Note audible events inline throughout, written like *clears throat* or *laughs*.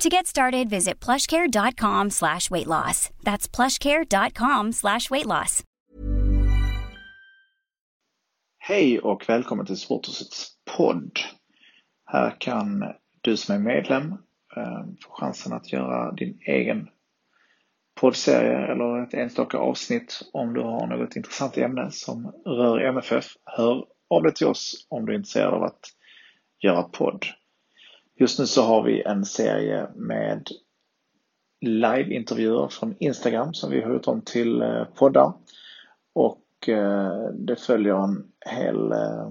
To get started, visit plushcare.com slash weight loss. That's plushcare.com slash weight loss. Hej och välkommen till Sporthusets podd. Här kan du som är medlem eh, få chansen att göra din egen poddserie eller ett enstaka avsnitt om du har något intressant ämne som rör MFF. Hör av dig till oss om du är intresserad av att göra podd. Just nu så har vi en serie med liveintervjuer från Instagram som vi har gjort om till eh, poddar. Och eh, det följer en hel eh,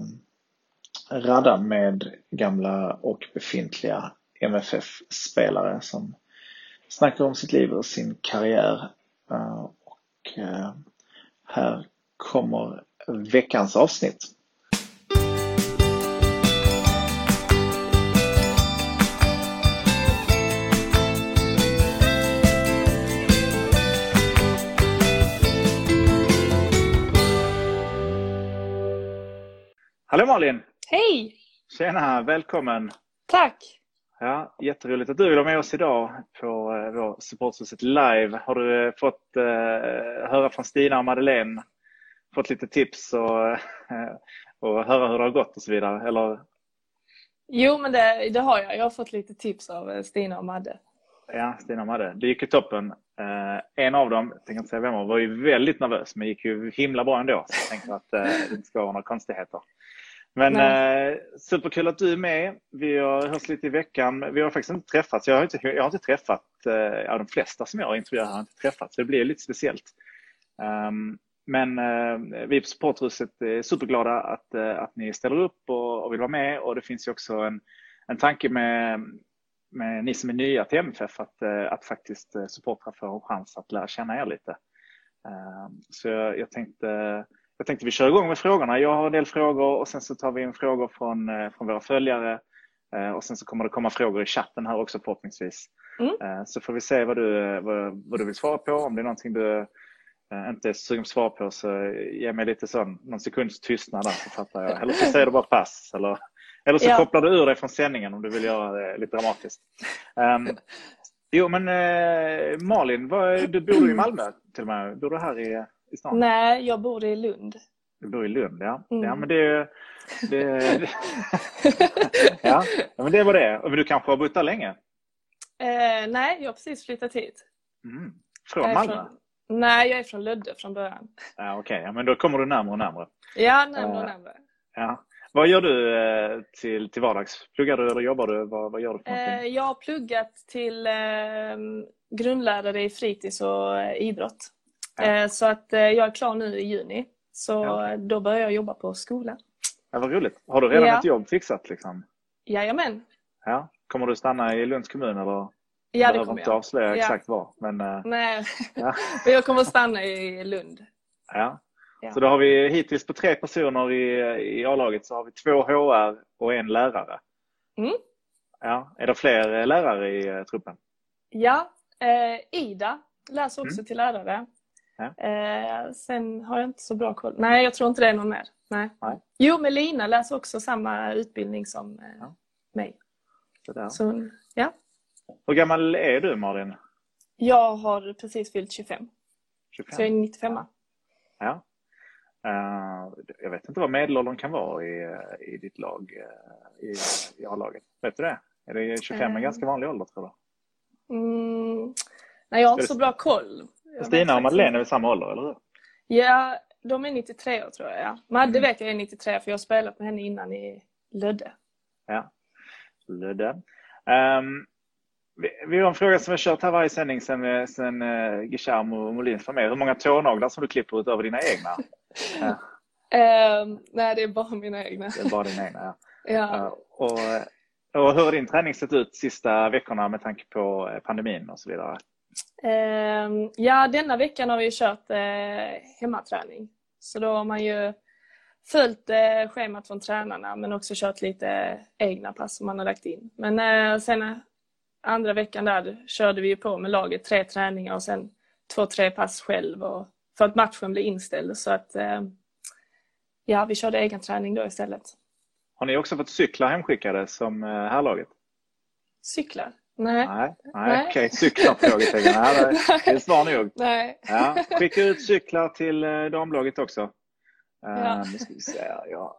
radda med gamla och befintliga MFF-spelare som snackar om sitt liv och sin karriär. Och här kommer veckans avsnitt. Hallå Malin! Hej! Tjena, välkommen! Tack! Ja, jätteroligt att du vill vara med oss idag på eh, vår Supporthuset live. Har du eh, fått eh, höra från Stina och Madeleine? Fått lite tips och, eh, och höra hur det har gått och så vidare? Eller? Jo, men det, det har jag. Jag har fått lite tips av Stina och Madde. Ja, Stina och Madde. Det gick ju toppen. Eh, en av dem, jag tänker inte säga vem var ju väldigt nervös men gick ju himla bra ändå. Så jag tänkte att eh, det inte ska vara några konstigheter. Men eh, superkul att du är med. Vi har hörts lite i veckan. Vi har faktiskt inte träffats. Jag har inte, jag har inte träffat, eh, ja, de flesta som jag har intervjuat har inte träffat, så det blir lite speciellt. Um, men eh, vi på Supporthuset är superglada att, eh, att ni ställer upp och, och, vill vara med. Och det finns ju också en, en tanke med, med ni som är nya till MFF att, eh, att faktiskt eh, supportrar får en chans att lära känna er lite. Um, så jag, jag tänkte jag tänkte vi kör igång med frågorna. Jag har en del frågor och sen så tar vi in frågor från, eh, från våra följare. Eh, och sen så kommer det komma frågor i chatten här också förhoppningsvis. Mm. Eh, så får vi se vad du, vad, vad, du vill svara på. Om det är någonting du inte är sugen på svara på så ge mig lite sån, någon sekunds tystnad där så fattar jag. Eller så säger du bara pass. Eller, eller så ja. kopplar du ur dig från sändningen om du vill göra det lite dramatiskt. Um, jo men Malin, vad, du bor du i Malmö till och med? Bor du här i i stan? Nej, jag bor i Lund. Du bor i Lund, ja. Mm. Ja, men det, det, *laughs* ja, men det var det. Men du kanske har bott där länge? Eh, nej, jag har precis flyttat hit. Mm. Från Malmö? Från, nej, jag är från Lödde från början. Ja, Okej, okay. ja, men då kommer du närmare och närmare. Ja, närmare och eh, närmare. Ja. Vad gör du eh, till, till vardags? Pluggar du eller jobbar du? Vad, vad gör du för någonting? Eh, jag har pluggat till eh, grundlärare i fritids och idrott. Ja. Så att jag är klar nu i juni. Så ja. då börjar jag jobba på skola. Ja, vad roligt. Har du redan ja. ett jobb fixat? Liksom? Jajamän. Ja. Kommer du stanna i Lunds kommun eller? Ja, det kommer jag. inte avslöja ja. exakt var. Men, Nej, ja. *laughs* jag kommer stanna i Lund. Ja. Så då har vi hittills på tre personer i, i A-laget så har vi två HR och en lärare. Mm. Ja. Är det fler lärare i truppen? Ja, eh, Ida läser också mm. till lärare. Ja. Eh, sen har jag inte så bra koll. Nej, jag tror inte det är någon mer. Nej. Nej. Jo, men Lina läser också samma utbildning som eh, ja. mig. Så, ja. Hur gammal är du Malin? Jag har precis fyllt 25. 25. Så jag är 95. Ja. Uh, jag vet inte vad medelåldern kan vara i, i ditt lag, uh, i, i A-laget. Vet du det? Är det 25 en uh, ganska vanlig ålder tror du? Mm, nej, jag har inte så bra koll. Stina och Madeleine är väl samma ålder, eller hur? Ja, de är 93 år tror jag. Ja. Madde mm. vet jag är 93 för jag har spelat med henne innan i Lödde. Ja, Lödde. Um, vi, vi har en fråga som vi har kört här varje sändning sen, sen uh, Guillermo Molins var med. Hur många tånaglar som du klipper utöver dina egna? *laughs* ja. um, nej, det är bara mina egna. Det är bara dina egna, ja. *laughs* ja. Uh, och, och hur har din träning sett ut sista veckorna med tanke på pandemin och så vidare? Uh, ja, denna veckan har vi kört uh, hemmaträning. Så då har man ju följt uh, schemat från tränarna men också kört lite egna pass som man har lagt in. Men uh, sen andra veckan där körde vi ju på med laget tre träningar och sen två, tre pass själv och, för att matchen blev inställd. Så att ja, vi körde egen träning då istället. Har ni också fått cyklar hemskickade som herrlaget? Cyklar? Nej. Nej, nej. okej. Okay. Cyklar? Frågetecken. Nej, det *laughs* är svar nog. Nej. Ja. Skicka ut cyklar till eh, damlaget också. Eh, ja. Nu ska vi se. Jag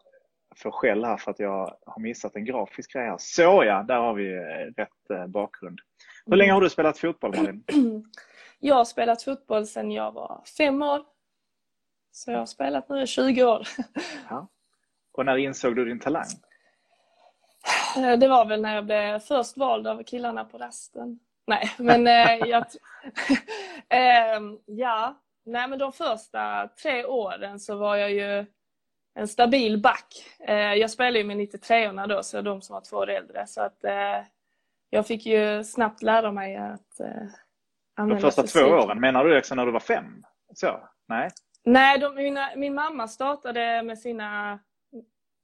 får skäll här för att jag har missat en grafisk grej här. Så ja, där har vi eh, rätt bakgrund. Hur länge har du spelat fotboll Malin? *clears throat* Jag har spelat fotboll sedan jag var fem år. Så jag har spelat nu i 20 år. Ja. Och när insåg du din talang? Eh, det var väl när jag blev först vald av killarna på rasten. Nej, men eh, jag... *laughs* eh, ja, nej men de första tre åren så var jag ju en stabil back. Eh, jag spelade ju med 93orna då, så de som var två år äldre. Så att jag fick ju snabbt lära mig att använda De första fysik. två åren, menar du också när du var fem? Så? Nej? Nej, de, mina, min mamma startade med sina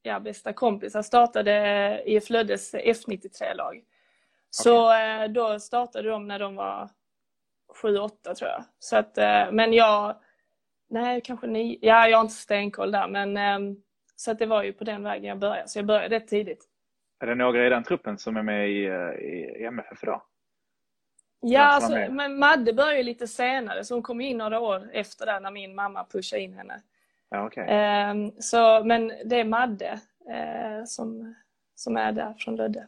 ja, bästa kompisar startade IF Löddes F93-lag. Så okay. Eh, då startade de när de var 7-8 tror jag. Så att, eh, men jag, nej kanske ni, ja jag har inte stenkoll där men ehm, så att det var ju på den vägen jag började. Så jag började rätt tidigt. Är det några i den truppen som är med i, eh, i MFF idag? Ja, alltså, men Madde började lite senare så hon kom in några år efter det när min mamma pushade in henne. Ja, okay. Ehm, så, men det är Madde eh, som, som är där från Lödde.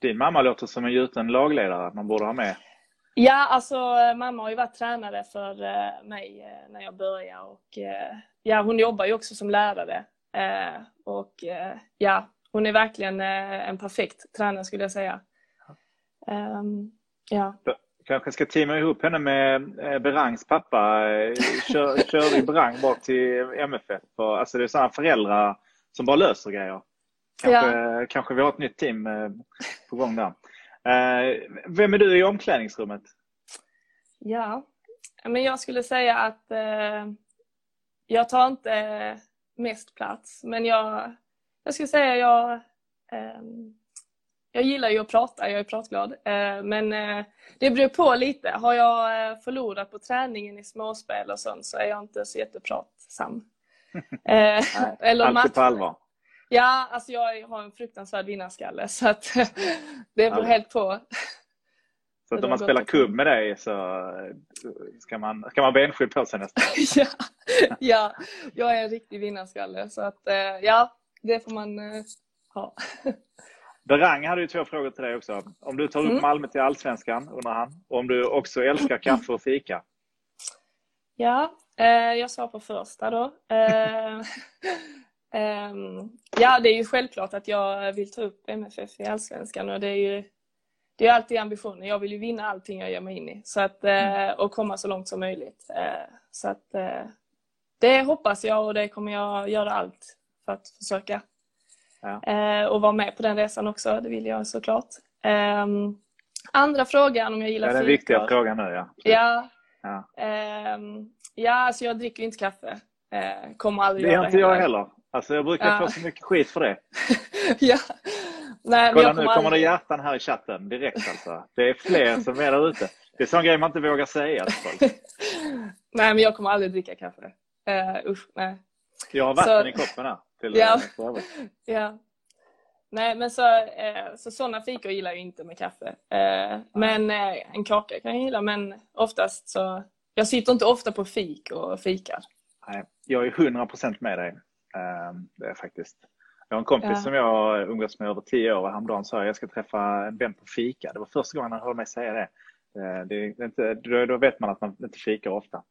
Din mamma låter som en gjuten lagledare man borde ha med. Ja, alltså mamma har ju varit tränare för eh, mig eh, när jag började och ja, hon jobbar ju också som lärare. Och ja, hon är verkligen en perfekt tränare skulle jag säga. Ja kanske ska teama ihop henne med eh, Berangs pappa. Eh, kör, *laughs* körde i Berang bort till MFF. Alltså det är sådana föräldrar som bara löser grejer. Kanske, ja. kanske vi har ett nytt team eh, på gång där. Vem är du i omklädningsrummet? Ja, men jag skulle säga att jag tar inte mest plats. Men jag, jag skulle säga jag jag gillar ju att prata, jag är pratglad. Eh, men eh, det beror på lite. Har jag eh, förlorat på träningen i småspel och sånt så är jag inte så jättepratsam. *laughs* Nej, *laughs* Eller alltid på allvar? Ja, alltså jag har en fruktansvärd vinnarskalle så att *laughs* det beror ja. helt på. Så att om man spelar kubb med dig så ska man, ska man benskydd på sig nästan? ja, ja, jag är en riktig vinnarskalle så att ja, det får man ha. Berang hade ju två frågor till dig också. Om du tar upp mm. Malmö till Allsvenskan, undrar han. Och om du också älskar *clears throat* kaffe och fika. Ja, eh, jag sa på första då. Eh, *laughs* eh, ja, det är ju självklart att jag vill ta upp MFF i Allsvenskan och det är ju det är alltid ambitionen. Jag vill ju vinna allting jag ger mig in i så att, eh, mm. och komma så långt som möjligt. Eh, så att, eh, det hoppas jag och det kommer jag göra allt för att försöka Ja. Eh, och vara med på den resan också, det vill jag såklart. Eh, andra frågan om jag gillar fikor. Det är den viktiga frågan nu ja. Ja, ja. Eh, ja alltså jag dricker inte kaffe. Eh, kommer aldrig det göra Det inte jag heller. Alltså jag brukar ja. få så mycket skit för det. *laughs* ja. Nej, Kolla nu kommer det hjärtan här i chatten direkt alltså. Det är fler som är där ute. Det är sån grej man inte vågar säga. *laughs* nej, men jag kommer aldrig dricka kaffe. Uh, usch, nej. Jag har vatten så... i koppen här. Till ja. *laughs* ja. Nej, men så, eh, så sådana fikor gillar jag inte med kaffe. Eh, men eh, en kaka kan jag gilla, men oftast så... Jag sitter inte ofta på fik och fikar. Nej, jag är 100% med dig. Det är faktiskt. Jag har en kompis ja. som jag har umgåtts med över tio år och häromdagen sa jag jag ska träffa en vän på fika. Det var första gången han hörde mig säga det. det, det inte, då vet man att man inte fikar ofta.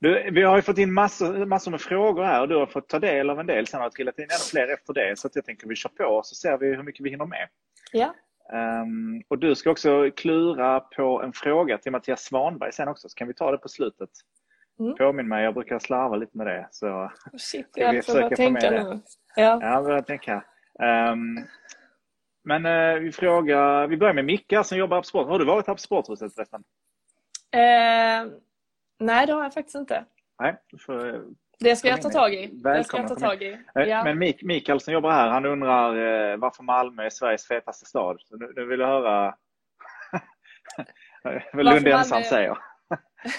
Du, vi har ju fått in massor, massor med frågor här och du har fått ta del av en del. Sen har det trillat in ännu fler efter det. Så jag tänker att vi kör på så ser vi hur mycket vi hinner med. Ja. Um, och du ska också klura på en fråga till Mattias Svanberg sen också. Så kan vi ta det på slutet. Mm. Påminn mig, jag brukar slarva lite med det. Så Shit, jag får börja tänka nu. Ja, ja börja tänka. Um, men uh, vi frågar, vi börjar med Micka som jobbar på Sport. Har du varit här på Sporthuset förresten? Eh, nej, det har jag faktiskt inte. Nej, för, det ska jag ta tag i. Det ska jag ta tag i. Eh, ja. Men Mik Mikael som jobbar här, han undrar eh, varför Malmö är Sveriges fetaste stad. Så nu, nu vill jag höra *laughs* vad Lund ensam Malmö... säger.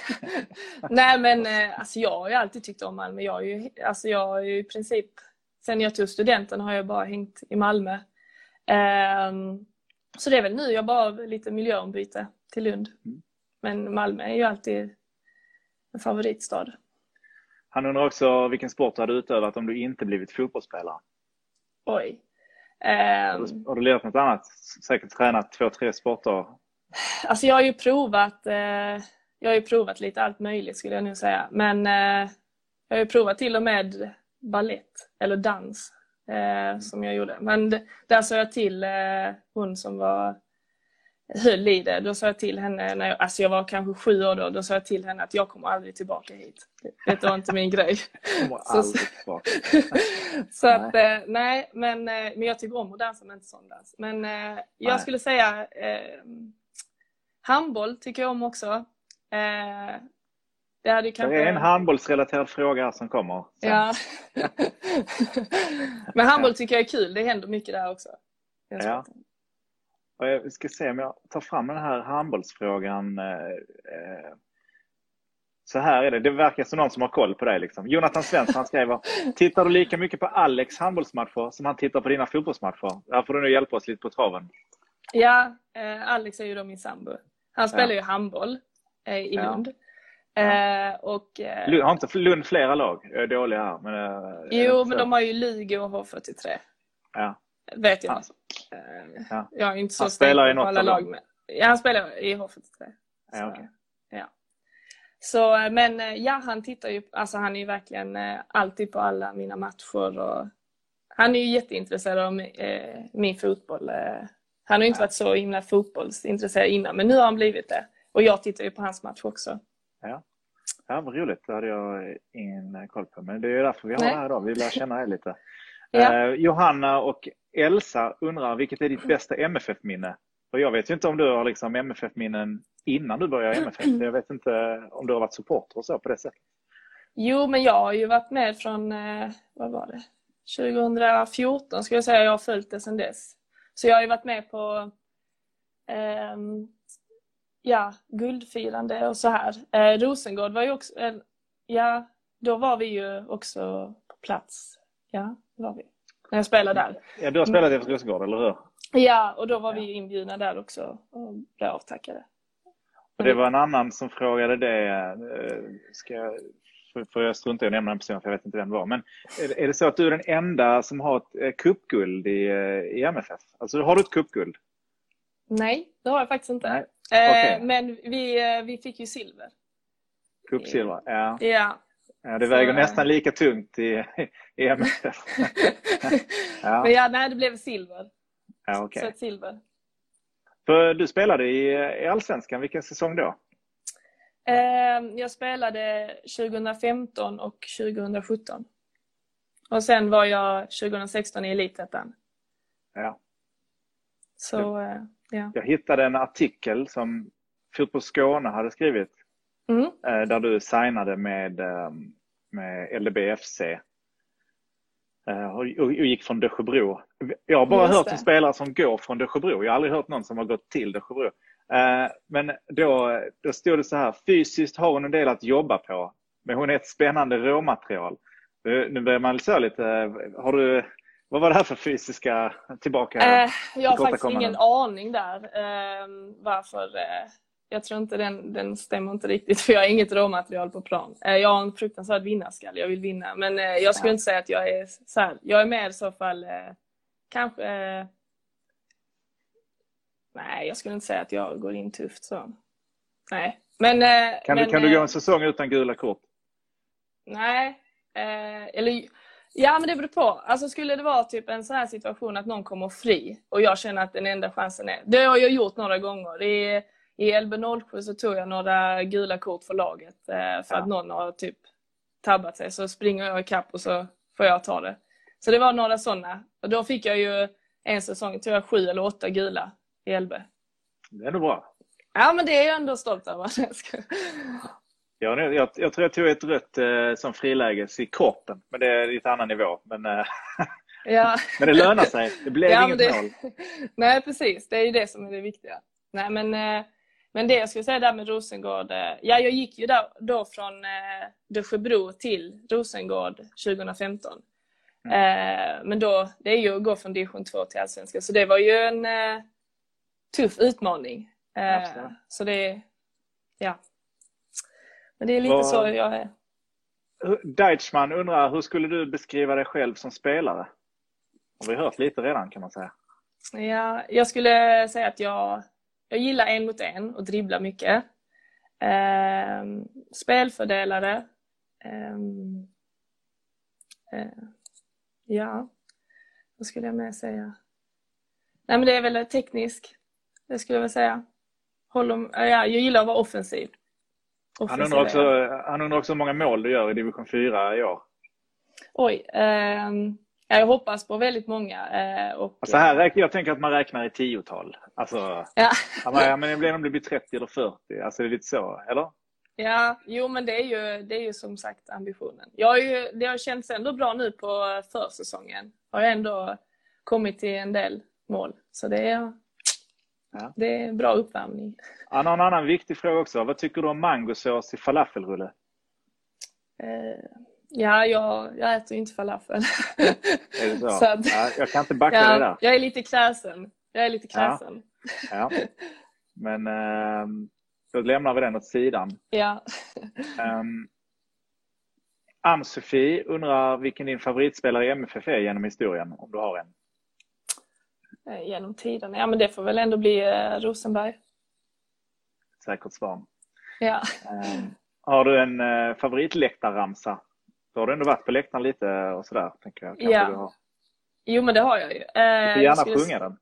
*laughs* Nej men eh, alltså jag har ju alltid tyckt om Malmö. Jag, är ju, alltså jag har ju i princip, sen jag tog studenten har jag bara hängt i Malmö. Um, så det är väl nu jag bara lite miljöombyte till Lund. Mm. Men Malmö är ju alltid en favoritstad. Han undrar också vilken sport du hade utövat om du inte blivit fotbollsspelare? Oj. Um, har, du, ehm. lirat något annat? Säkert tränat två, tre sporter? Alltså jag har ju provat eh, jag har ju provat lite allt möjligt skulle jag nu säga. Men eh, jag har ju provat till och med ballett eller dans eh, som jag gjorde. Men där sa jag till eh, hon som var höll i det. Då sa jag till henne, när jag, alltså jag var kanske sju år då, då sa jag till henne att jag kommer aldrig tillbaka hit. Det var inte min grej. så, *laughs* så att, eh, nej, men, eh, men jag tycker om att dansa men inte sån dans. Men eh, jag nej. skulle säga eh, handboll tycker jag om också. Eh, det, hade kanske... det är en handbollsrelaterad fråga här som kommer. Ja. *laughs* men handboll tycker jag är kul, det händer mycket där också. Ja. Och jag ska se om jag tar fram den här handbollsfrågan. Eh, eh, så här är det, det verkar som någon som har koll på dig. Liksom. Jonathan Svensson skriver, tittar du lika mycket på Alex handbollsmatcher som han tittar på dina fotbollsmatcher? Här får du nu hjälpa oss lite på traven. Ja, eh, Alex är ju då min sambo. Han spelar ja. ju handboll eh, i Lund. Ja. Eh, och, eh, har inte Lund flera lag? Jag är dålig här. Men, jo, men de har ju Lugi och H43. Ja. Vet jag. Alltså. Ja. Jag är inte så han spelar i något alla lag. Med. Ja, han spelar i H43. Ja, okay. ja. Så, men ja, han tittar ju, alltså han är ju verkligen alltid på alla mina matcher och han är ju jätteintresserad av min fotboll. Han har ju inte varit så himla fotbollsintresserad innan, men nu har han blivit det. Och jag tittar ju på hans match också. Ja, ja vad roligt. Det hade jag ingen koll på. Men det är därför vi har Nej. det här idag. Vi lär känna er lite. Ja. eh, Johanna och Elsa undrar, vilket är ditt bästa MFF-minne? Och jag vet ju inte om du har liksom MFF-minnen innan du började MFF. Jag vet inte om du har varit supporter och så på det sättet. Jo, men jag har ju varit med från, eh, vad var det? 2014 skulle jag säga. Jag har följt det sedan dess. Så jag har ju varit med på eh, ja, guldfirande och så här. Eh, Rosengård var ju också, eh, ja, då var vi ju också på plats. Ja, var vi. När jag spelade där. Ja, du har spelat efter Rosengård, eller hur? Ja, och då var vi inbjudna där också och blev avtackade. Och det var en annan som frågade det. Eh, ska jag, för jag struntar i att nämna den personen för jag vet inte vem det var. Men är det så att du är den enda som har ett eh, cupguld i, eh, i MFF? Alltså har du ett cupguld? Nej, det har jag faktiskt inte. Nej. Okay. Men vi, vi fick ju silver. Cupsilver, ja. ja. Ja det väger så, nästan lika tungt i, MFF. *laughs* ja. Men ja, nej, det blev silver. Ja, okay. Så ett silver. För du spelade i, i Allsvenskan, vilken säsong då? Eh, jag spelade 2015 och 2017. Och sen var jag 2016 i Elitettan. Ja. Så, eh, ja. Jag hittade en artikel som Fotboll Skåne hade skrivit. Mm. Eh, där du signade med, med LDBFC. Och gick från Dösjebro. Jag har bara Just hört om spelare som går från Dösjebro. Jag har aldrig hört någon som har gått till Dösjebro. Men då, då stod det så här, fysiskt har hon en del att jobba på. Men hon är ett spännande råmaterial. Nu börjar man så lite, har du, vad var det här för fysiska tillbaka? Eh, jag har faktiskt ingen aning där eh, varför. Eh, jag tror inte den, den stämmer inte riktigt för jag har inget råmaterial på plan. Eh, jag har en fruktansvärd vinnarskalle, jag vill vinna. Men eh, jag skulle ja. inte säga att jag är så här. Jag är med i så fall eh, kanske Nej, jag skulle inte säga att jag går in tufft så. Nej. Men, kan, men, du, kan du gå en säsong utan gula kort? Nej. eller Ja men det beror på. Alltså skulle det vara typ en sån här situation att någon kommer fri och jag känner att den enda chansen är... Det har jag gjort några gånger. I, i LB07 så tog jag några gula kort för laget eh, för ja. att någon har typ tabbat sig. Så springer jag ikapp och så får jag ta det. Så det var några sådana. Och då fick jag ju en säsong, tror jag, sju eller åtta gula i LB. Det är nog bra. Ja, men det är jag ändå stolt över. *laughs* Jag, jag, jag tror jag tog ett rött eh, som friläges i kroppen, men det är lite annan nivå. Men, eh, *laughs* ja. men det lönar sig. Det blev ja, inget det, mål. *laughs* Nej, precis. Det är ju det som är det viktiga. Nej, men, eh, men det jag skulle säga där med Rosengård. Eh, ja, jag gick ju där, då från eh, Dösjebro till Rosengård 2015. Mm. Eh, men då, det är ju att gå från division 2 till allsvenskan, så det var ju en eh, tuff utmaning. Eh, så det, ja. Men det är lite Var... så jag är. Deichmann undrar, hur skulle du beskriva dig själv som spelare? Har vi hört lite redan kan man säga. Ja, jag skulle säga att jag, jag gillar en mot en och dribblar mycket. Eh, spelfördelare. Eh, eh, ja, vad skulle jag mer säga? Nej men det är väl teknisk. Det skulle jag väl säga. Håller, ja, jag gillar att vara offensiv. Han undrar, också, han undrar också hur många mål du gör i division 4 i år. Oj. Eh, jag hoppas på väldigt många. Eh, och, alltså här, jag tänker att man räknar i tiotal. Alltså, ja. ja men det blir om det blir 30 eller 40. Alltså det är lite så, eller? Ja, jo men det är ju, det är ju som sagt ambitionen. Jag ju, det har känts ändå bra nu på försäsongen. Har jag ändå kommit till en del mål. Så det är, ja. det är bra uppvärmning. Ja, någon annan viktig fråga också. Vad tycker du om mangosås i falafelrulle? Eh, ja, jag, jag äter inte falafel. Är det så? *laughs* så att, ja, jag kan inte backa ja, dig där. Jag är lite kräsen. Jag är lite kräsen. Ja. ja. Men eh, då lämnar vi den åt sidan. Ja. um, Ann-Sofie undrar vilken din favoritspelare i MFF är genom historien, om du har en? Eh, genom tiden? Ja, men det får väl ändå bli eh, Rosenberg säkert svar. Ja. Um, har du en uh, favoritläktarramsa? Då har du ändå varit på läktaren lite och sådär. Tänker jag. ja. Du har. Jo men det har jag ju. Uh, du får gärna sjunga den.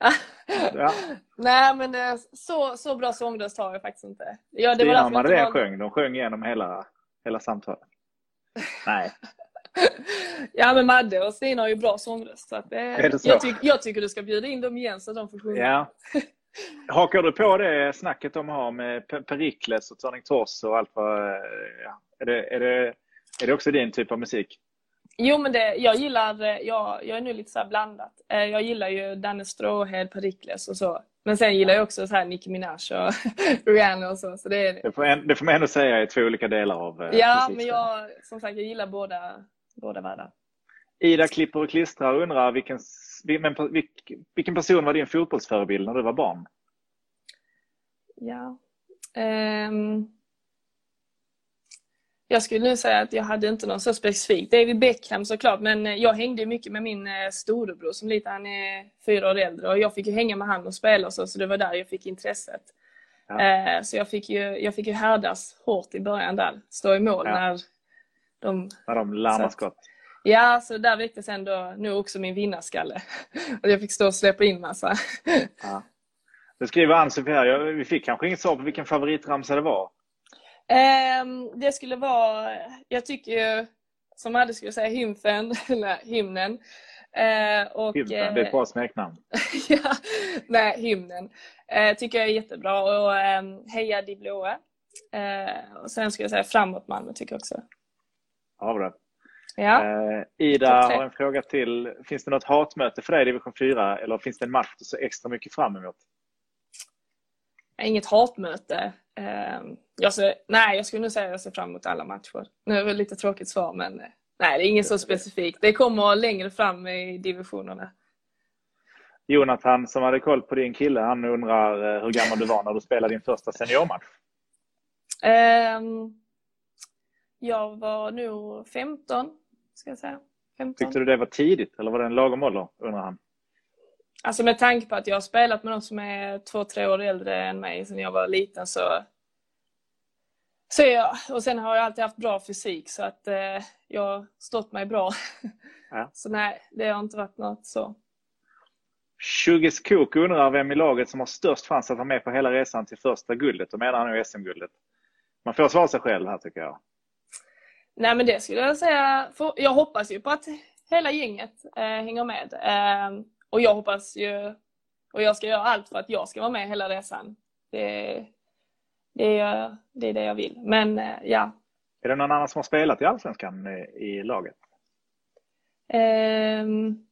*laughs* ja. Nej men uh, så, så bra sångröst har jag faktiskt inte. Ja, det Stina och Madeleine var... sjöng. De sjöng igenom hela, hela samtalet. Nej. *laughs* ja men Madde och Stina har ju bra sångröst. Så att det, är det så? Jag, tyck, jag tycker du ska bjuda in dem igen så att de får sjunga. Ja. *laughs* Hakar du på det snacket de har med Perikles och Turning Tors och allt vad... Ja. Är, det, är, det, är det också din typ av musik? Jo, men det, jag gillar, jag, jag är nu lite så blandat. Eh, jag gillar ju Danne Stråhed, Perikles och så. Men sen gillar jag också så här Nicki Minaj och *laughs* Rihanna och så. så det, är... det, får en, det får man ändå säga är två olika delar av eh, Ja, men jag, som sagt, jag gillar båda, båda världar. Ida klipper och klistrar undrar vilken, vilken person var din fotbollsförebild när du var barn? Ja. Um, jag skulle nu säga att jag hade inte någon så specifik. David Beckham såklart, men eh, jag hängde mycket med min eh, storebror som lite, han är fyra år äldre och jag fick ju hänga med han och spela och så, så det var där jag fick intresset. Ja. Uh, så jag fick, ju, jag fick ju härdas hårt i början där, stå i mål ja. när de... När de larmar skott. Ja, så där väcktes ändå nu också min vinnarskalle. *laughs* och jag fick stå och släppa in massa. Ja. Det skriver Ann-Sofie här. Vi fick kanske inget svar på vilken favoritramsa det var. Um, det skulle vara, jag tycker ju, som Adde skulle säga, hymfen, *laughs* eller hymnen. Uh, och, hymnen, det är ett bra smeknamn. *laughs* ja, nej, hymnen. Uh, tycker jag är jättebra. Och um, Heja Di Blåa. Och sen skulle jag säga Framåt Malmö tycker jag också. Ja, bra. Ja. Ida har en fråga till. Finns det något hatmöte för dig i division 4 eller finns det en match du ser extra mycket fram emot? inget hatmöte. Ehm, jag ser, nej, jag skulle nog säga att jag ser fram emot alla matcher. Nu är det lite tråkigt svar, men eh, nej, det är inget så specifikt. Det kommer längre fram i divisionerna. Jonathan som hade koll på din kille, han undrar eh, hur gammal du var när du spelade din första seniormatch? Um, jag var nog 15, ska jag säga. 15. Tyckte du det var tidigt eller var det en lagom ålder, undrar han? Alltså med tanke på att jag har spelat med någon som är två, tre år äldre än mig sedan jag var liten så så jag, och sen har jag alltid haft bra fysik så att eh, jag har stått mig bra. *laughs* Ja. Så nej, det har inte varit något så. Shugis Kok undrar vem i laget som har störst chans att vara med på hela resan till första guldet. Då menar han nu SM-guldet. Man får svara sig själv här tycker jag. Nej men det skulle jag säga. Jag hoppas ju på att hela gänget eh, hänger med. Eh, och jag hoppas ju, och jag ska göra allt för att jag ska vara med hela resan. Det, det, är, det är det jag vill. Men ja. Är det någon annan som har spelat i Allsvenskan i laget? Um,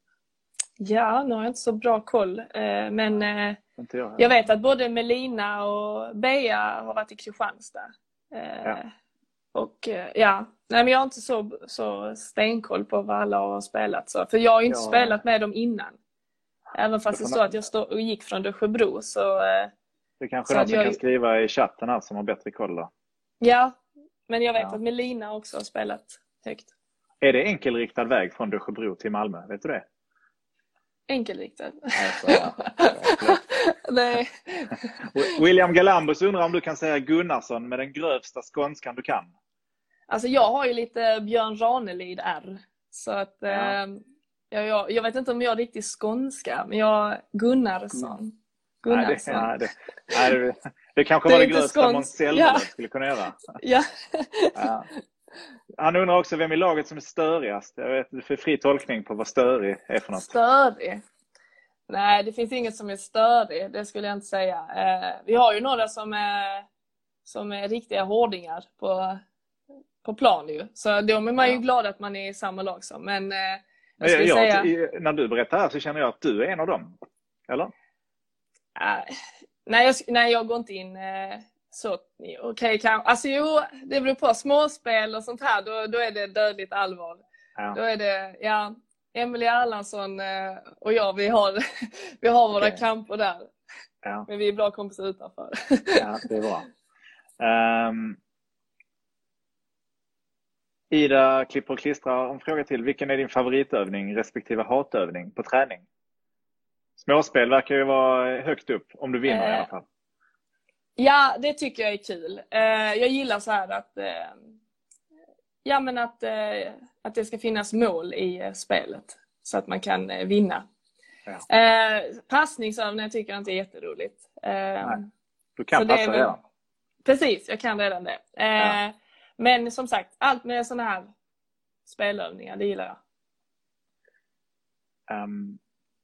ja, nu har jag inte så bra koll. Uh, men uh, jag, jag, vet att både Melina och Bea har varit i Kristianstad. Ja. Och ja, nej men jag har inte så, så stenkoll på vad alla har spelat. Så, för jag har ju inte ja. spelat med dem innan. Även fast det står att jag stå, och gick från Dösjebro så... Det kanske är någon som jag... kan skriva i chatten här som har bättre koll då. Ja, men jag vet ja. att Melina också har spelat högt. Är det enkelriktad väg från Dösjebro till Malmö? Vet du det? Enkelriktad? Alltså, ja. *laughs* Nej. William Galambus undrar om du kan säga Gunnarsson med den grövsta skånskan du kan? Alltså jag har ju lite Björn Ranelid R. Så att ja. eh, jag, jag, vet inte om jag är riktigt skånska, men jag Gunnarsson. Gunnarsson. Nej, det, nej, det, det, det kanske det var det grövsta Måns ja. skulle kunna göra. Ja. *laughs* ja. Han undrar också vem i laget som är störigast. Jag vet, du får fri tolkning på vad störig är för något. Störig? Nej, det finns inget som är störig. Det skulle jag inte säga. Eh, vi har ju några som är, som är riktiga hårdingar på, på plan ju. Så de är man ju ja. glad att man är i samma lag som. Men eh, jag skulle jag, säga... När du berättar här så känner jag att du är en av dem. Eller? Äh, nej, jag, nej, jag går inte in eh, så okej, okay. Alltså jo, det beror på. Småspel och sånt här, då, då är det dödligt allvar. Ja. Då är det, ja, Emelie Erlandsson eh, och jag, vi har, *laughs* vi har våra okay. kamper där. Ja. Men vi är bra kompisar utanför. Ja, det är bra. Um, *laughs* Ida klipper och klistrar en fråga till. Vilken är din favoritövning respektive hatövning på träning? Småspel verkar ju vara högt upp, om du vinner uh, i alla fall. Ja, det tycker jag är kul. Eh, jag gillar så här att, eh, ja, men att, eh, att det ska finnas mål i spelet så att man kan vinna. Ja. Passningsövningar tycker jag inte är jätteroligt. Nej. Du kan passa redan? Precis, jag kan redan det. Ja. Men som sagt, allt med sådana här spelövningar, det gillar jag. Um,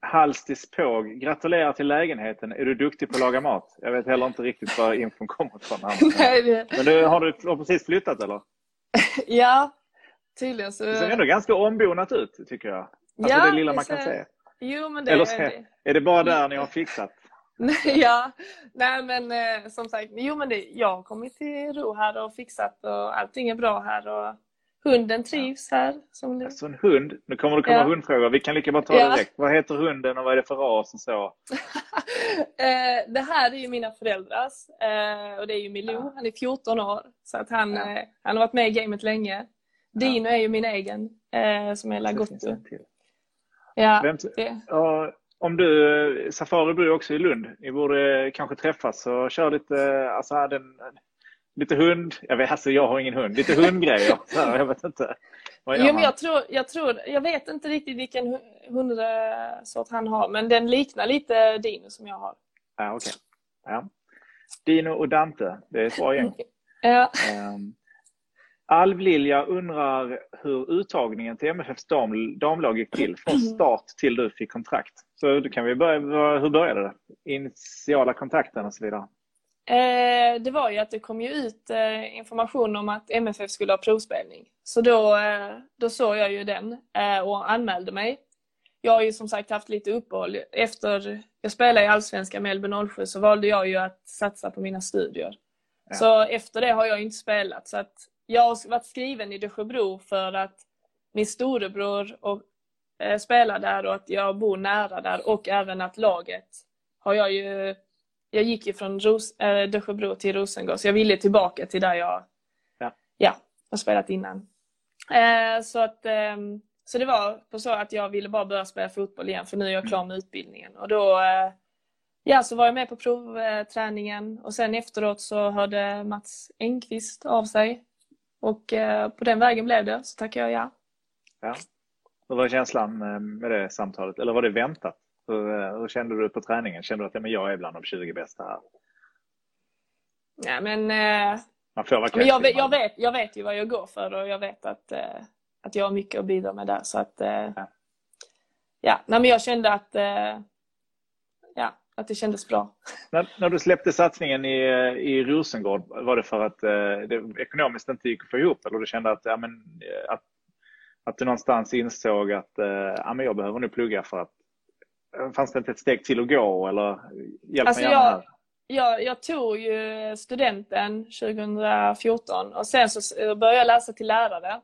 Halstis Påg, gratulerar till lägenheten. Är du duktig på att laga mat? Jag vet heller inte riktigt var infon kommer ifrån. *laughs* Men du, har du precis flyttat eller? *laughs* ja, tydligen så. Det ser ändå ganska ombonat ut tycker jag. Alltså ja, det lilla man kan ser... se. Jo, men det eller så, är det. Är det bara där ni har fixat? Ja, nej men eh, som sagt, jo men det, jag har kommit till ro här och fixat och allting är bra här och Hunden trivs här. Som det... Alltså en hund. Nu kommer det komma ja. hundfrågor. Vi kan lika bra ta ja. direkt. Vad heter hunden och vad är det för ras och så? *laughs* Eh, det här är ju mina föräldrars. Eh, och det är ju Milou. Ja. Han är 14 år. Så att han, ja. Eh, han har varit med i gamet länge. Dino är ju min egen. Som är Lagotto. Ja, Vem, det. Om du, Safari bor ju också i Lund. Ni borde kanske träffas och köra lite, alltså den, lite hund. Jag vet, alltså jag har ingen hund. Lite hundgrejer. jag vet inte. jo, men jag, tror, jag, tror, jag vet inte riktigt vilken hundsort han har, men den liknar lite Dino som jag har. Ja, okay. ja. Dino och Dante, det är ett bra gäng. *laughs* ja. Um, Alv-Lilja undrar hur uttagningen till MFFs dam, damlag gick till från *clears throat* start till du fick kontrakt. Så du kan vi börja, hur började det? Initiala kontakten och så vidare. Eh, det var ju att det kom ju ut eh, information om att MFF skulle ha provspelning. Så då, eh, då såg jag ju den och anmälde mig. Jag har ju som sagt haft lite uppehåll. Efter jag spelade i Allsvenskan med Elbe 07 så valde jag ju att satsa på mina studier. Ja. Så efter det har jag inte spelat. Så att jag har varit skriven i Dösjebro för att min storebror och, spelar där och att jag bor nära där och även att laget har jag ju jag gick ju från Ros äh, Dösjebro till Rosengård så jag ville tillbaka till där jag ja. Ja, har spelat innan. Eh, så, att, eh, så det var på så att jag ville bara börja spela fotboll igen för nu är jag klar med utbildningen. Och då eh, ja, så var jag med på provträningen och sen efteråt så hörde Mats Engqvist av sig. Och eh, på den vägen blev det, så tackade jag ja. Ja. Hur var känslan eh, med det samtalet? Eller var det väntat? Hur, eh, hur kände du på träningen? Kände du att ja, men jag är bland de 20 bästa här? Ja, men, eh, Man får vara men jag, vet, jag, vet, jag vet ju vad jag går för och jag vet att, eh, att jag har mycket att bidra med där. Så att, eh, ja. ja, nej, men jag kände att ja, att det kändes bra. När, när du släppte satsningen i, i Rosengård, var det för att det ekonomiskt inte gick få ihop eller du kände att, ja, men, att, att du någonstans insåg att eh, ja, men jag behöver nu plugga för att eh, Fanns det inte ett steg till att gå eller hjälp alltså mig gärna här. Jag, jag tog ju studenten 2014 och sen så började jag läsa till lärare.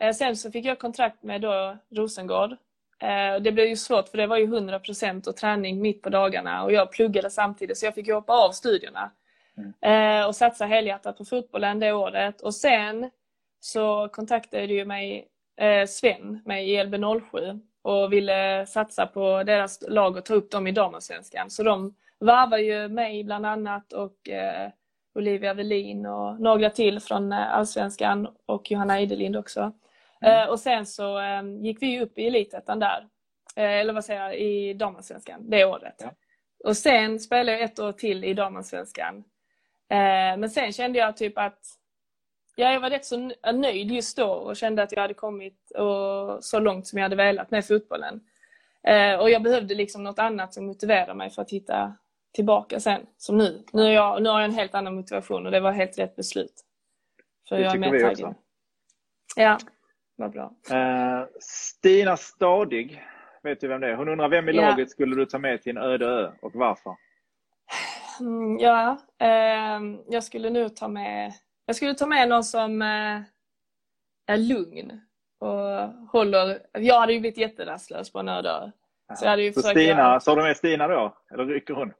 Eh, sen så fick jag kontrakt med då Rosengård Eh, det blev ju svårt för det var ju 100% och träning mitt på dagarna och jag pluggade samtidigt så jag fick hoppa av studierna. Mm. Och satsa helhjärtat på fotbollen det året. Och sen så kontaktade ju mig eh, Sven, mig i LB07 och ville satsa på deras lag och ta upp dem i damallsvenskan. Så de varvar ju mig bland annat och Olivia Velin och några till från allsvenskan och Johanna Idelind också. Mm. Eh, och sen så eh, gick vi upp i elitettan där. Eh, eller vad säger jag, i damallsvenskan det året. Ja. Och sen spelade jag ett år till i damallsvenskan. Men sen kände jag typ att ja, jag var rätt så nöjd just då och kände att jag hade kommit och så långt som jag hade velat med fotbollen. Och jag behövde liksom något annat som motiverade mig för att hitta tillbaka sen, som nu. Nu, är jag, nu har jag en helt annan motivation och det var helt rätt beslut. För det jag är tycker vi också. Ja. Vad bra. Uh, Stina Stadig, vet du vem det är? Hon undrar vem i ja. laget skulle du ta med till en öde ö och varför? Mm, ja, uh, jag skulle nu ta med jag skulle ta med någon som uh, är lugn och håller. Jag hade ju blivit jätterastlös på en öde ö. Så, jag hade ju så Stina, göra... så du med Stina då? Eller rycker hon?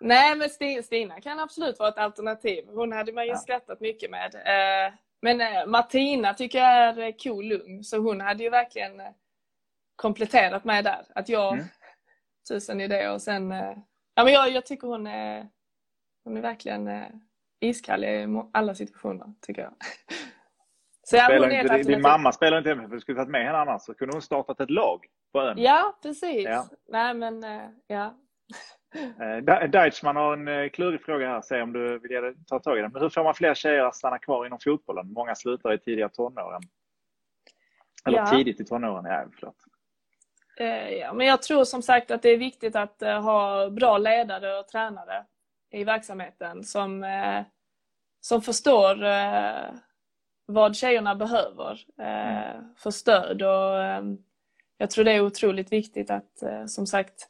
Nej, men Stina kan absolut vara ett alternativ. Hon hade man ju ja. skrattat mycket med. Eh, men eh, Martina tycker jag är eh, cool lugn, så hon hade ju verkligen eh, kompletterat mig där. Att jag, mm. tusen idéer och sen, ja men jag, jag tycker hon är, hon är verkligen iskall i alla situationer, tycker jag. Så ja, hon inte, din mamma spelar inte MFF, du skulle tagit med henne annars så kunde hon startat ett lag på ön. Ja, precis. Ja. Nej men, ja. *laughs* Eh, Deichman har en eh, klurig fråga här, se om du vill ta tag i den. Men hur får man fler tjejer att stanna kvar inom fotbollen? Många slutar i tidiga tonåren. Eller ja. tidigt i tonåren, ja förlåt. Eh, ja, men jag tror som sagt att det är viktigt att ha bra ledare och tränare i verksamheten som, som förstår vad tjejerna behöver mm. för stöd. Och jag tror det är otroligt viktigt att som sagt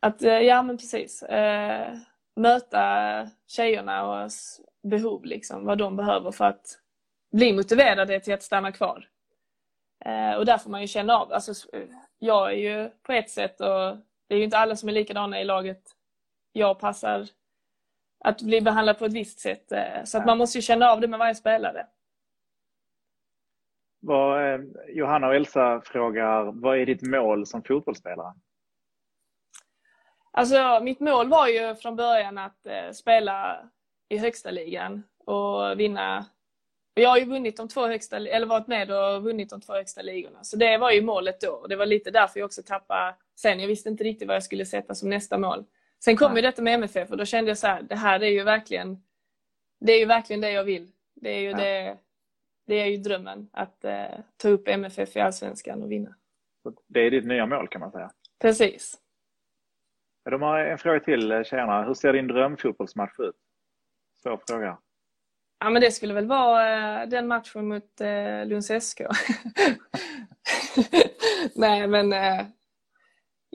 att, eh, ja men precis. Eh, möta tjejernas behov, liksom, vad de behöver för att bli motiverade till att stanna kvar. Eh, och där får man ju känna av. Alltså, jag är ju på ett sätt och det är ju inte alla som är likadana i laget. Jag passar att bli behandlad på ett visst sätt. Eh, så att man måste ju känna av det med varje spelare. Vad, eh, Johanna och Elsa frågar, vad är ditt mål som fotbollsspelare? Alltså mitt mål var ju från början att eh, spela i högsta ligan och vinna. Jag har ju vunnit de två högsta, eller varit med och vunnit de två högsta ligorna. Så det var ju målet då. Det var lite därför jag också tappade sen. Jag visste inte riktigt vad jag skulle sätta som nästa mål. Sen kom ju detta med MFF och då kände jag så här, det här är ju verkligen, det är ju verkligen det jag vill. Det är ju, ja. det, det är ju drömmen, att eh, ta upp MFF i Allsvenskan och vinna. Det är ditt nya mål kan man säga? Precis. De har en fråga till eh, tjejerna. Hur ser din drömfotbollsmatch ut? Svår fråga. Ja, men det skulle väl vara eh, den matchen mot eh, Lunds SK. *laughs* Nej, men eh,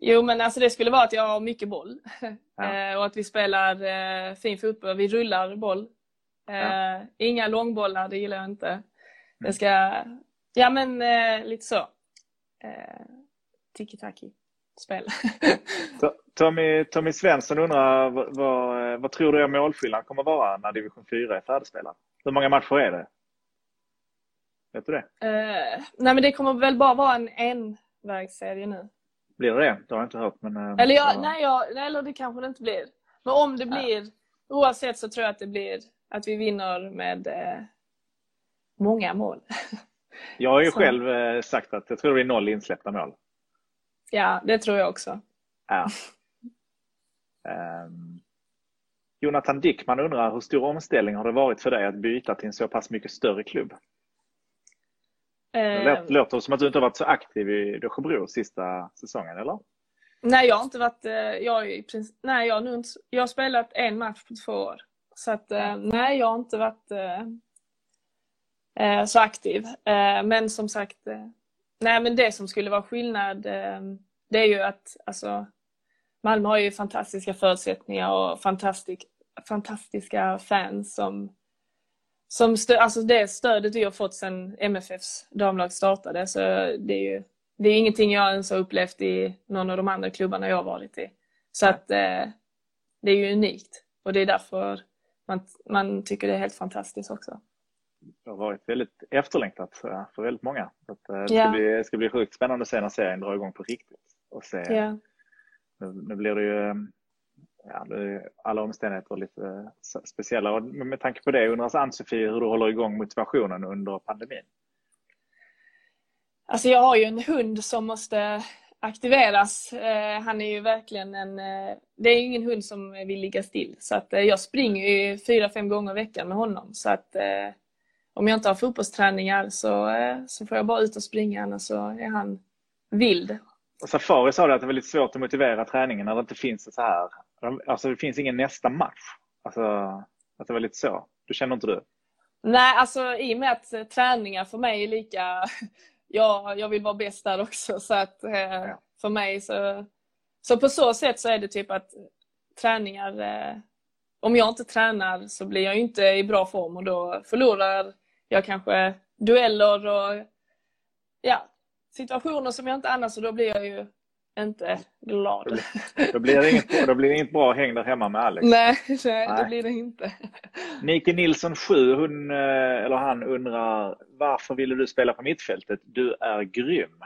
Jo, men alltså det skulle vara att jag har mycket boll ja. *laughs* eh, och att vi spelar eh, fin fotboll. Vi rullar boll. Eh, ja. Inga långbollar, det gillar jag inte. Mm. Det ska, ja men lite så. Tiki-taki spel. *laughs* Tommy, Tommy Svensson undrar vad, vad, vad tror du är målskillnaden kommer vara när division 4 är färdigspelad? Hur många matcher är det? Vet du det? Uh, nej men det kommer väl bara vara en envägsserie nu. Blir det det? Det har jag inte hört. Men, uh, eller, jag, nej, jag, eller det kanske det inte blir. Men om det blir, ja. oavsett så tror jag att det blir att vi vinner med uh, många mål. *laughs* jag har ju så. själv sagt att jag tror det blir noll insläppta mål. Ja, det tror jag också. Ja. Um, *laughs* Jonathan Dickman undrar hur stor omställning har det varit för dig att byta till en så pass mycket större klubb? Det låter, ehm. låter som att du inte har varit så aktiv i Dösjebro sista säsongen, eller? Nej, jag har inte varit... Jag, i princip, nej, jag, har inte, jag har spelat en match på två år. Så att, nej, jag har inte varit eh, så aktiv. Eh, men som sagt, eh, nej men det som skulle vara skillnad eh, det är ju att alltså, Malmö har ju fantastiska förutsättningar och fantastisk, fantastiska fans som, som stö, alltså det stödet vi har fått sedan MFFs damlag startade. Så det är ju det är ingenting jag ens har upplevt i någon av de andra klubbarna jag har varit i. Så att eh, det är ju unikt och det är därför man, man tycker det är helt fantastiskt också det har varit väldigt efterlängtat för väldigt många. Att, eh, det, ska bli, det ska bli sjukt spännande att se när serien drar igång på riktigt. Och se, yeah. nu, nu, blir det ju ja, alla omständigheter lite speciella. Och med tanke på det undrar Ann-Sofie hur du håller igång motivationen under pandemin? Alltså jag har ju en hund som måste aktiveras. Eh, han är ju verkligen en... Eh, det är ingen hund som vill ligga still. Så att jag springer ju fyra, fem gånger i veckan med honom. Så att om jag inte har fotbollsträningar så, eh, så får jag bara ut och springa annars så är han vild. Safari sa att det är väldigt svårt att motivera träningen när det inte finns så här, alltså det finns ingen nästa match. Alltså att det var lite så. Det känner inte du? Nej, alltså i och med att träningar för mig är lika, *laughs* ja, jag vill vara bäst där också så att eh, ja. för mig så, så på så sätt så är det typ att träningar, eh, om jag inte tränar så blir jag inte i bra form och då förlorar jag kanske dueller och ja, situationer som jag inte annars och då blir jag ju inte glad. Då blir det inget, då blir det inget bra häng där hemma med Alex. Nej, nej, det blir det inte. Nike Nilsson 7, hon, eh, eller han undrar varför ville du spela på mittfältet? Du är grym.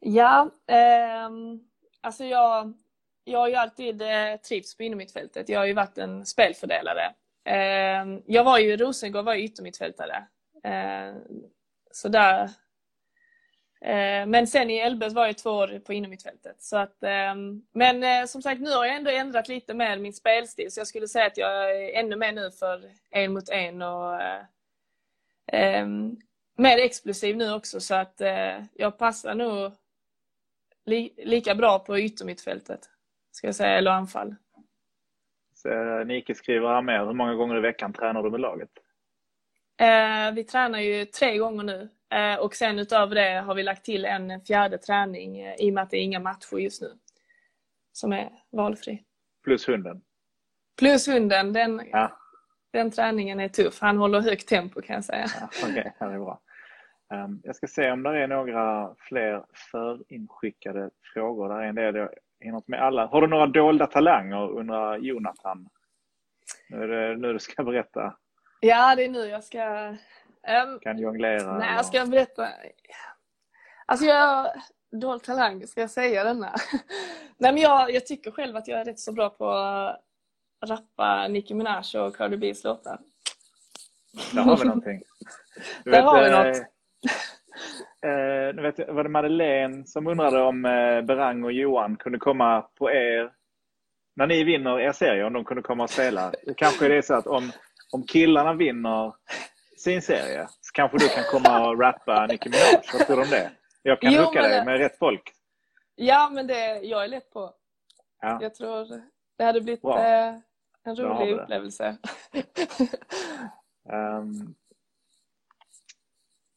Ja, eh, alltså jag, jag har ju alltid eh, trivts på innermittfältet. Jag har ju varit en spelfördelare Eh, jag var ju, Rosengård var ju yttermittfältare. Eh, så där. Eh, men sen i Elbes var jag två år på innermittfältet. Så att, men som sagt, nu har jag ändå ändrat lite med min spelstil. Så jag skulle säga att jag är ännu mer nu för en mot en och mer explosiv nu också. Så att jag passar nog li lika bra på yttermittfältet. Ska jag säga, eller anfall. Eh, Nike skriver här med, hur många gånger i veckan tränar du med laget? Eh, vi tränar ju tre gånger nu eh, och sen utöver det har vi lagt till en fjärde träning eh, i och med att det är inga matcher just nu. Som är valfri. Plus hunden? Plus hunden, den, ja. den träningen är tuff. Han håller högt tempo kan jag säga. Ja, Okej, okay, det är bra. Um, jag ska se om det är några fler förinskickade frågor. Där är en del hinner med alla. Har du några dolda talanger undrar Jonathan. Nu är det nu du ska berätta. Ja, det är nu jag ska... Um, kan jonglera? Nej, jag ska berätta. Alltså jag dold talang, ska jag säga denna? *laughs* nej, men jag, jag tycker själv att jag är rätt så bra på att rappa Nicki Minaj och Cardi B's låtar. Där har vi någonting. *laughs* Du Där vet, har vi något. *laughs* Eh, Eh, nu vet jag, var det Madeleine som undrade om eh, Berang och Johan kunde komma på er när ni vinner er serie, om de kunde komma och spela. Kanske det är så att om, om killarna vinner sin serie så kanske du kan komma och rappa Nicki Minaj. Vad tror du om det? Jag kan hooka dig med rätt folk. Ja, men det, jag är lätt på. Ja. Jag tror det hade blivit eh, en rolig upplevelse. um,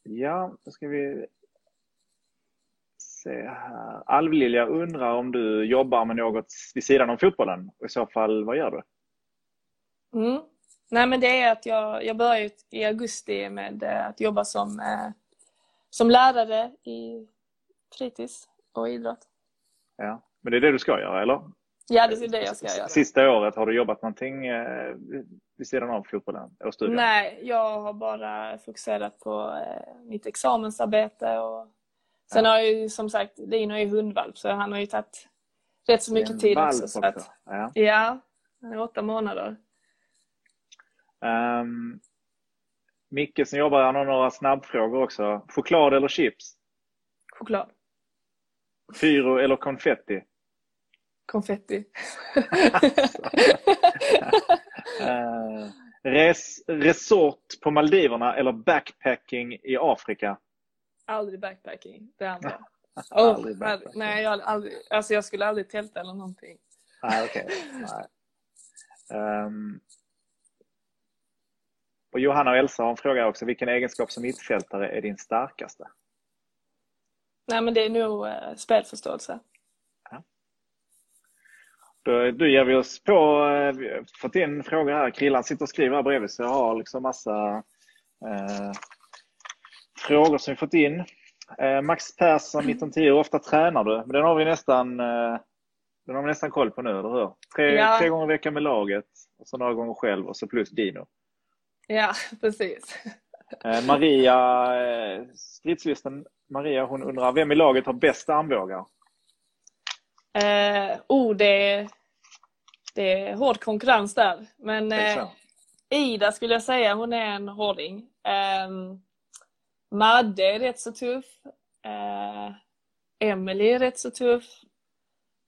Ja, då ska vi se här. Alvlilja undrar om du jobbar med något vid sidan om fotbollen och i så fall vad gör du? Mm. Nej men det är att jag, jag börjar i augusti med eh, att jobba som, eh, som lärare i fritids och idrott. Ja, men det är det du ska göra eller? Ja, det är det jag ska göra. Sista året, har du jobbat någonting eh, vid sidan av fotbollen och studien? Nej, jag har bara fokuserat på mitt examensarbete och sen ja. har jag ju som sagt, Dino är ju hundvalp så han har ju tagit rätt så mycket tid också. Så att, ja. ja, han är åtta månader. Um, Micke som jobbar, han har några snabbfrågor också. Choklad eller chips? Choklad. Pyro eller konfetti? konfetti. uh, *laughs* res, resort på Maldiverna eller backpacking i Afrika? Aldrig backpacking, det andra. *laughs* Oh, aldrig nej, jag, aldrig, alltså jag skulle aldrig tälta eller någonting. Nej, okej. Okay. *laughs* Um, och Johanna och Elsa har en fråga också. Vilken egenskap som mittfältare är din starkaste? Nej, men det är nog uh, spelförståelse. Ja. Då, då ger vi oss på, uh, vi har fått in frågor här. Krillan sitter och skriver här bredvid så jag har liksom massa uh, frågor som vi fått in. Uh, Max Persson, 1910, hur ofta tränar du? Men den har vi nästan den har vi nästan koll på nu, eller hur? Tre, ja. tre gånger i veckan med laget, och så några gånger själv och så plus Dino. Ja, *laughs* precis. Eh, Maria, eh, stridslysten Maria, hon undrar vem i laget har bäst armbågar? Eh, oh, det, det är hård konkurrens där. Men eh, Ida skulle jag säga, hon är en hårding. Eh, Madde är rätt så tuff. Eh, Emily är rätt så tuff.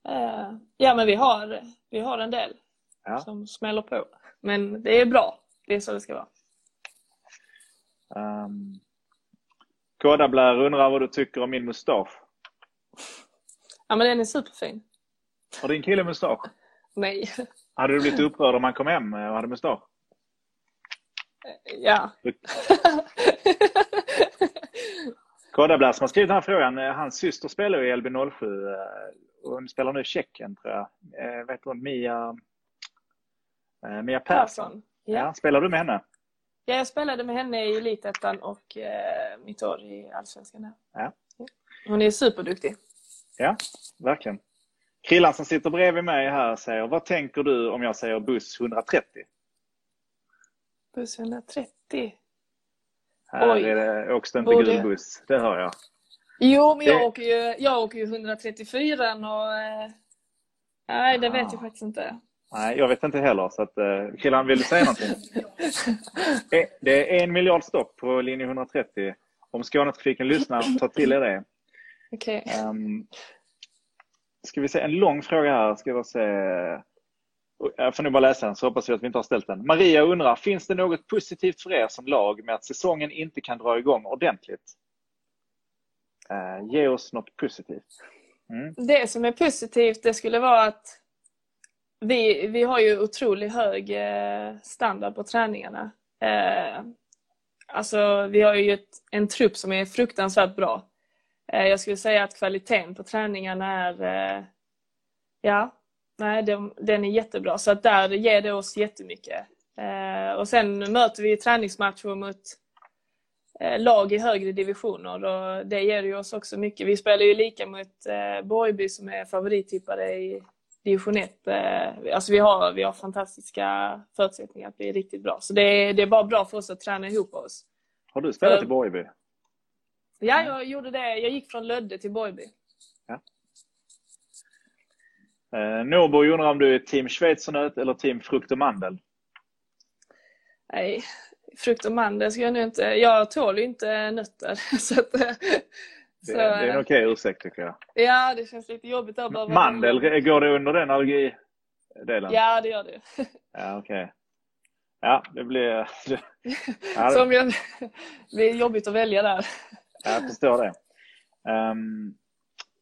Eh, ja, men vi har, vi har en del ja. som smäller på. Men det är bra. Det är så det ska vara. Um, Kodablär undrar vad du tycker om min mustasch? Ja, men den är superfin. Har din kille mustasch? Nej. Hade du blivit upprörd om han kom hem och hade mustasch? Ja. Kodablär som har skrivit den här frågan, eh, hans syster spelar i LB07 hon spelar nu i Tjeckien tror jag. Eh, vet hon, Mia, eh, Mia Persson. Ja. Ja. Spelar du med henne? Ja, jag spelade med henne i Elitettan och eh, mitt år i Allsvenskan. Ja. Hon är superduktig. Ja, verkligen. Krillan som sitter bredvid mig här säger, vad tänker du om jag säger buss 130? Buss 130? Här Oj. är det, åks det inte Borde... gul buss, det hör jag. Jo, men jag, det... åker ju, jag åker ju 134 och... Eh, nej, det vet jag faktiskt inte. Nej, jag vet inte heller. Så att, eh, killen, vill du säga någonting? *laughs* Eh, det är en miljard stopp på linje 130. Om Skånetrafiken lyssnar, ta till er det. Okay. Um, ehm, ska vi se, en lång fråga här. Ska vi se. Jag får nu bara läsa den så hoppas vi att vi inte har ställt den. Maria undrar, finns det något positivt för er som lag med att säsongen inte kan dra igång ordentligt? Uh, ge oss något positivt. Mm. Det som är positivt det skulle vara att vi, vi har ju otroligt hög eh, standard på träningarna. Eh, alltså vi har ju ett, en trupp som är fruktansvärt bra. Eh, jag skulle säga att kvaliteten på träningarna är ja, nej, den, den är jättebra. Så att där ger det oss jättemycket. Och sen möter vi träningsmatcher mot lag i högre divisioner och det ger ju oss också mycket. Vi spelar ju lika mot Borgby som är favorittippade i division 1. Eh, alltså vi har, vi har fantastiska förutsättningar att bli riktigt bra. Så det är, det är bara bra för oss att träna ihop oss. Har du spelat i Borgby? Ja, jag gjorde det. Jag gick från Lödde till Borgby. Ja. Eh, Norbo undrar om du är team schweizernöt eller team frukt och mandel? Nej, frukt och mandel ska jag nu inte... Jag tål ju inte nötter. *laughs* Så att, det, så, det är en okej okay ursäkt tycker jag. Ja, det känns lite jobbigt att behöva... Mandel, går det under den allergidelen? Ja, det gör det. *laughs* Ja, okej. Okay. Ja, det blir... Ja, *laughs* Som jag, det blir jobbigt att välja där. Jag förstår det. Um,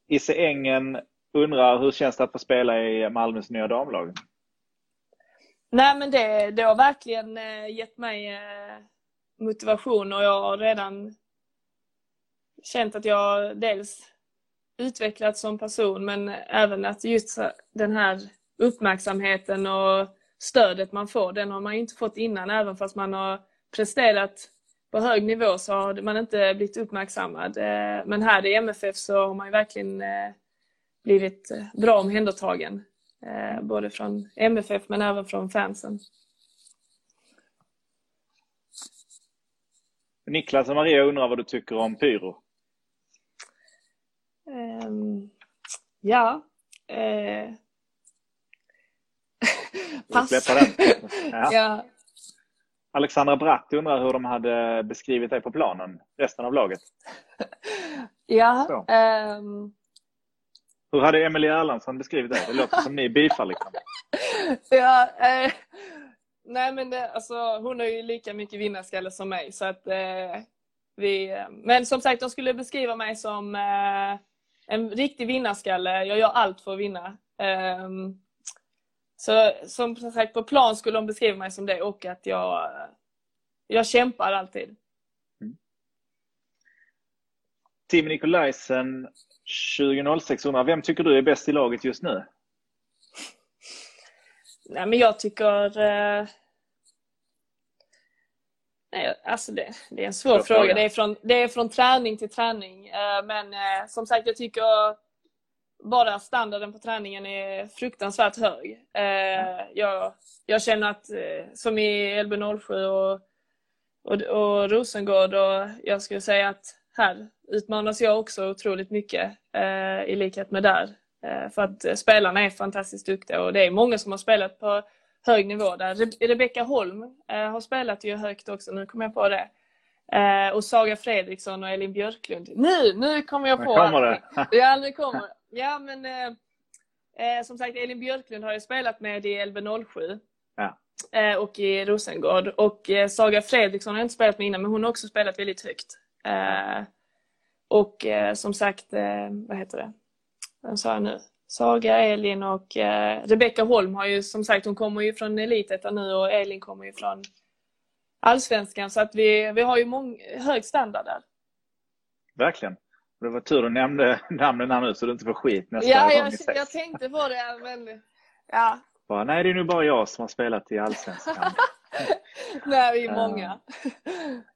Isse Engen undrar hur känns det att få spela i Malmös nya damlag? Nej men det, det har verkligen eh, gett mig eh, motivation och jag har redan känt att jag dels utvecklats som person men även att just den här uppmärksamheten och stödet man får, den har man inte fått innan även fast man har presterat på hög nivå så har man inte blivit uppmärksammad. Eh, men här i MFF så har man verkligen eh, blivit eh, bra omhändertagen. Både från MFF men även från fansen. Niklas och Maria undrar vad du tycker om pyro? Um, ja. Eh... *laughs* Pass. *laughs* Ja. ja. Alexandra Bratt undrar hur de hade beskrivit dig på planen, resten av laget. *laughs* ja. Um... Hur hade Emelie Erlandsson beskrivit det? Det låter som ni bifar liksom. ja, eh, nej men det, alltså, hon har ju lika mycket vinnarskalle som mig så att eh, vi, men som sagt de skulle beskriva mig som eh, en riktig vinnarskalle. Jag gör allt för att vinna. Um, så som sagt, på plan skulle de beskriva mig som det och att jag, jag kämpar alltid. Mm. Tim Nikolajsen 2006 undrar, vem tycker du är bäst i laget just nu? Nej, men jag tycker... Nej, alltså det, det är en svår, fråga. fråga. Det, är från, det är från träning till träning. Eh, men eh, som sagt, jag tycker bara standarden på träningen är fruktansvärt hög. Eh, jag, jag känner att, som i LB07 och, och, och Rosengård, och jag skulle säga att här utmanas jag också otroligt mycket i likhet med där. För att spelarna är fantastiskt duktiga och det är många som har spelat på hög nivå där. Re Rebecka Holm eh, har spelat ju högt också, nu kommer jag på det. Eh, och Saga Fredriksson och Elin Björklund. Nu, nu kommer jag på! Nu kommer det! *laughs* ja, nu kommer Ja, men eh, som sagt Elin Björklund har jag spelat med i LB07. Ja. Eh, och i Rosengård. Och eh, Saga Fredriksson har jag inte spelat med innan, men hon har också spelat väldigt högt. och som sagt, vad heter det? Vem sa jag nu? Saga, Elin och eh, Rebecka Holm har ju som sagt, hon kommer ju från Elitettan nu och Elin kommer ju från Allsvenskan så att vi, vi har ju mång, hög standard där. Verkligen. Det var tur du nämnde *laughs* namnen här nu så du inte får skit nästa ja, gång jag, Ja, jag tänkte på det men ja. Bara, nej, det är nu bara jag som har spelat i Allsvenskan. *laughs* nej, vi är många.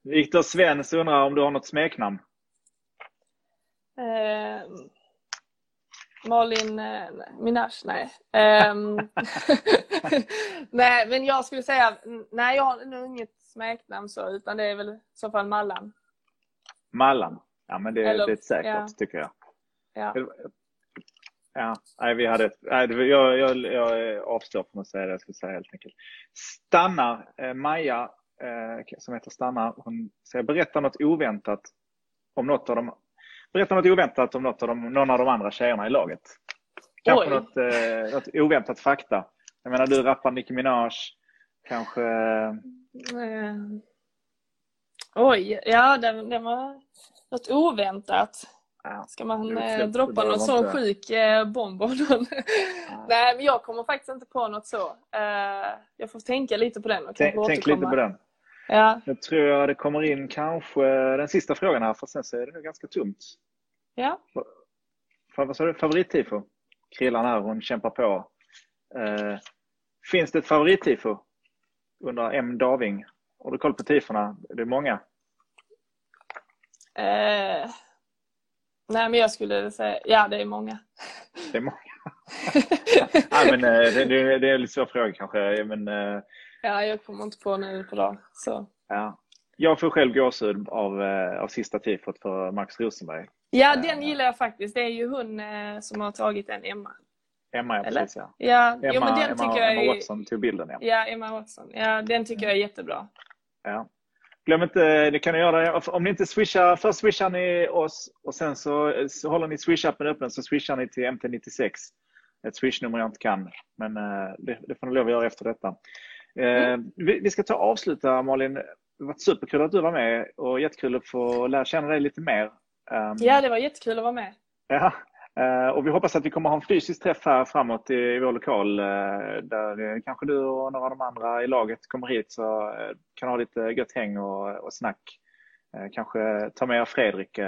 Viktor Svens undrar om du har något smeknamn? Uh, Malin eh, Minaj, nej. Um, *laughs* nej, men jag skulle säga, nej jag har nog inget smeknamn så, utan det är väl i så fall Mallan. Mallan, ja men det, Eller, det är säkert ja. tycker jag. Ja. Ja, nej, vi hade, nej, jag, jag, jag avstår från att säga det jag skulle säga helt enkelt. Stanna, eh, Maja eh, som heter Stanna, hon säger berätta något oväntat om något av de Berätta något oväntat om något av de, någon av de andra tjejerna i laget. Kanske något, eh, något oväntat fakta. Jag menar, du rappar Nicki Minaj. Kanske... Eh... Oj, ja det, det var något oväntat. Ska man eh, droppa någon sån inte. sjuk eh, bomb Nej, men jag kommer faktiskt inte på något så. Eh, jag får tänka lite på den och Tänk, tänk lite på den. Ja. Jag tror det kommer in kanske den sista frågan här, för sen så är det ganska tomt. Ja. Vad sa du? Favorittifo? Krillan här, hon kämpar på. Eh, finns det ett favorittifo? Undrar M. Daving. Har du koll på tifona? Det är många. Eh, nej, men jag skulle säga, ja det är många. Det är många. *laughs* ja, men, eh, det, det, det är en lite svår fråga kanske. Men, eh, Ja, jag kommer inte på nu på dag. Så. Ja. Jag får själv gåshud av, eh, av sista tifot för Max Rosenberg. Ja, eh, den gillar jag faktiskt. Det är ju hon eh, som har tagit den, Emma. Emma, ja precis ja. ja. Emma, jo, men den Emma, tycker jag. Emma Watson tog bilden ja. Ja, Emma Watson. Ja, den tycker jag är jättebra. Ja. Glöm inte, det kan ni göra, om ni inte swishar, först swishar ni oss och sen så, så håller ni swish-appen öppen så swishar ni till MT96. Ett swishnummer jag inte kan, men det, det får ni lov att göra efter detta. Mm. Vi ska ta och avsluta Malin. Det varit superkul att du var med och jättekul att få lära känna dig lite mer. Ehm, ja, det var jättekul att vara med. Ja, eh, och vi hoppas att vi kommer ha en fysisk träff här framåt i vår lokal eh, där kanske du och några av de andra i laget kommer hit så kan ha lite gött häng och, och snack. Kanske ta med Fredrik,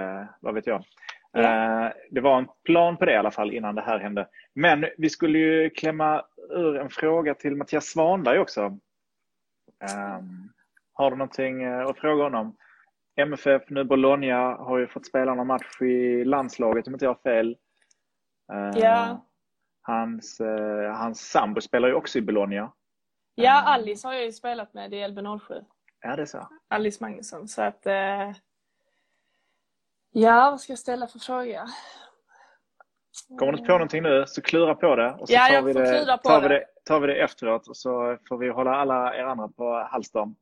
vad vet jag. Ja. Det var en plan på det i alla fall innan det här hände. Men vi skulle ju klämma ur en fråga till Mattias Svanberg också. Um, har du någonting eh, att fråga honom? MFF, nu Bologna, har ju fått spela någon match i landslaget om inte jag har fel. Uh, ja. Hans, uh, hans sambo spelar ju också i Bologna. Ja, ehm. Alice har jag ju spelat med i LB07. Ja, det är så. Alice Magnusson. Så att... Uh, ja, vad ska jag ställa för fråga? Kommer du inte på någonting nu så klura på det. Och så ja, tar, vi det, tar, vi det, tar vi det efteråt och så får vi hålla alla er andra på halster.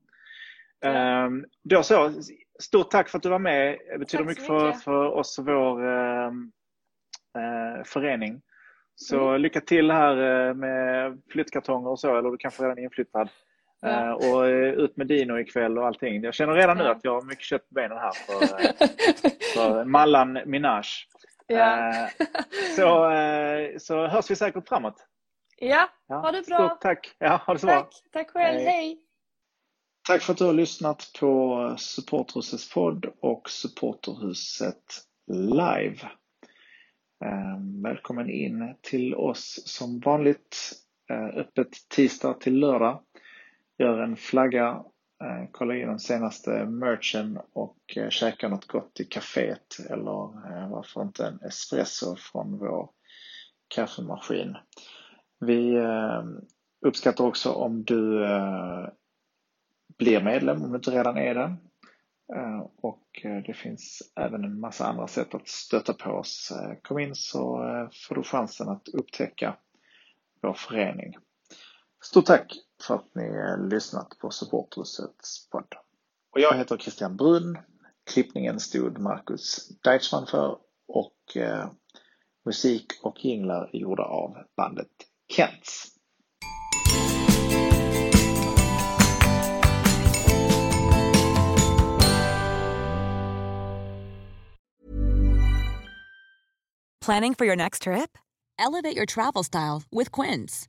Ja. Um, då så, stort tack för att du var med. Det betyder mycket, För, för oss och vår uh, förening. Så mm. lycka till här uh, med flyttkartonger och så, eller du kanske redan är inflyttad. Ja. och ut med Dino ikväll och allting. Jag känner redan nu att jag har mycket kött på benen här för, *laughs* för Mallan Minaj. Ja. Eh, så, eh, så hörs vi säkert framåt. Ja, ja. ha det bra. Stort tack. Ja, ha det så tack. bra. Tack själv. Hej. Hej. Tack för att du har lyssnat på Supporterhusets podd och Supporterhuset live. Välkommen in till oss som vanligt. Öppet tisdag till lördag. Gör en flagga eh, kolla in den senaste merchen och eh, käka något gott i kaféet eller eh, varför inte en espresso från vår kaffemaskin. Vi eh, uppskattar också om du eh, blir medlem om du inte redan är det. Och det finns även en massa andra sätt att stötta på oss. Kom in så får du chansen att upptäcka vår förening. Stort tack för att ni lyssnat på Supportrusets podd. Och jag heter Christian Brunn. Klippningen stod Marcus Deichmann för och eh, musik och jinglar är gjorda av bandet Kents. Planning for your next trip? Elevate your travel style with Quince.